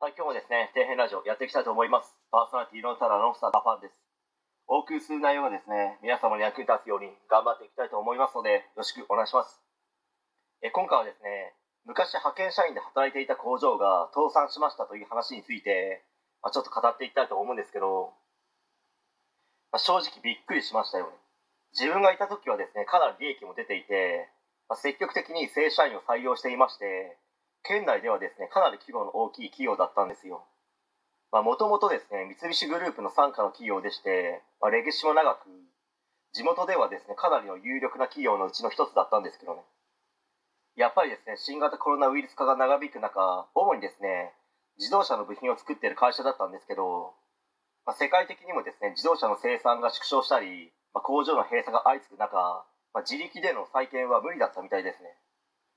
はい、今日もですね、底辺ラジオやっていきたいと思います。パーソナリティのただのスターファンです。お送りする内容がですね、皆様に役に立つように頑張っていきたいと思いますので、よろしくお願いします。え今回はですね、昔派遣社員で働いていた工場が倒産しましたという話について、まあ、ちょっと語っていきたいと思うんですけど、まあ、正直びっくりしましたよね。自分がいた時はですね、かなり利益も出ていて、まあ、積極的に正社員を採用していまして、県内ではですね、かなり規模の大きい企業だったんですよ。もともとですね、三菱グループの傘下の企業でして、まあ、歴史も長く、地元ではですね、かなりの有力な企業のうちの一つだったんですけどね。やっぱりですね、新型コロナウイルス化が長引く中、主にですね、自動車の部品を作っている会社だったんですけど、まあ、世界的にもですね、自動車の生産が縮小したり、まあ、工場の閉鎖が相次ぐ中、まあ、自力での再建は無理だったみたいですね。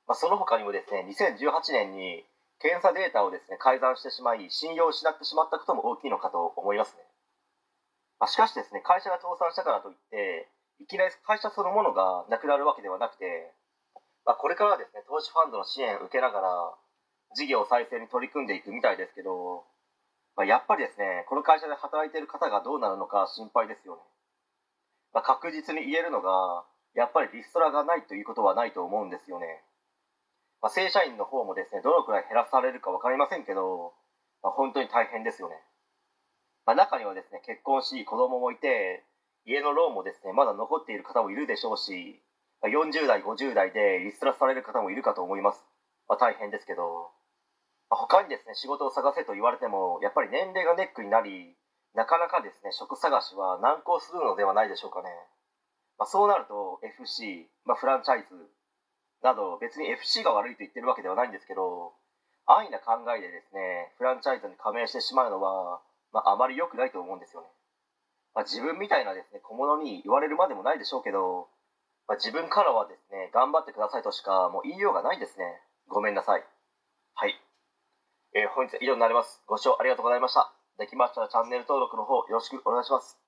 まあ、その他にもですね、2018年に検査データをですね、改ざんしてしまい、信用を失ってしまったことも大きいのかと思いますね。まあ、しかしですね、会社が倒産したからといって、いきなり会社そのものがなくなるわけではなくて、まあ、これからはですね、投資ファンドの支援を受けながら、事業再生に取り組んでいくみたいですけど、まあ、やっぱりですね、この会社で働いている方がどうなるのか心配ですよね。まあ、確実に言えるのが、やっぱりリストラがないということはないと思うんですよね。まあ、正社員の方もですね、どのくらい減らされるか分かりませんけど、まあ、本当に大変ですよね。まあ、中にはですね、結婚し、子供もいて、家のローンもですね、まだ残っている方もいるでしょうし、まあ、40代、50代でリストラされる方もいるかと思います。まあ、大変ですけど、まあ、他にですね、仕事を探せと言われても、やっぱり年齢がネックになり、なかなかですね、職探しは難航するのではないでしょうかね。まあ、そうなると、FC、まあ、フランチャイズ、など別に FC が悪いと言ってるわけではないんですけど安易な考えでですねフランチャイズに加盟してしまうのは、まあ、まり良くないと思うんですよね、まあ、自分みたいなですね小物に言われるまでもないでしょうけど、まあ、自分からはですね頑張ってくださいとしかもう言いようがないですね。ごめんなさい。はい、えー、本日は以上になります。ご視聴ありがとうございました。できましたらチャンネル登録の方よろしくお願いします。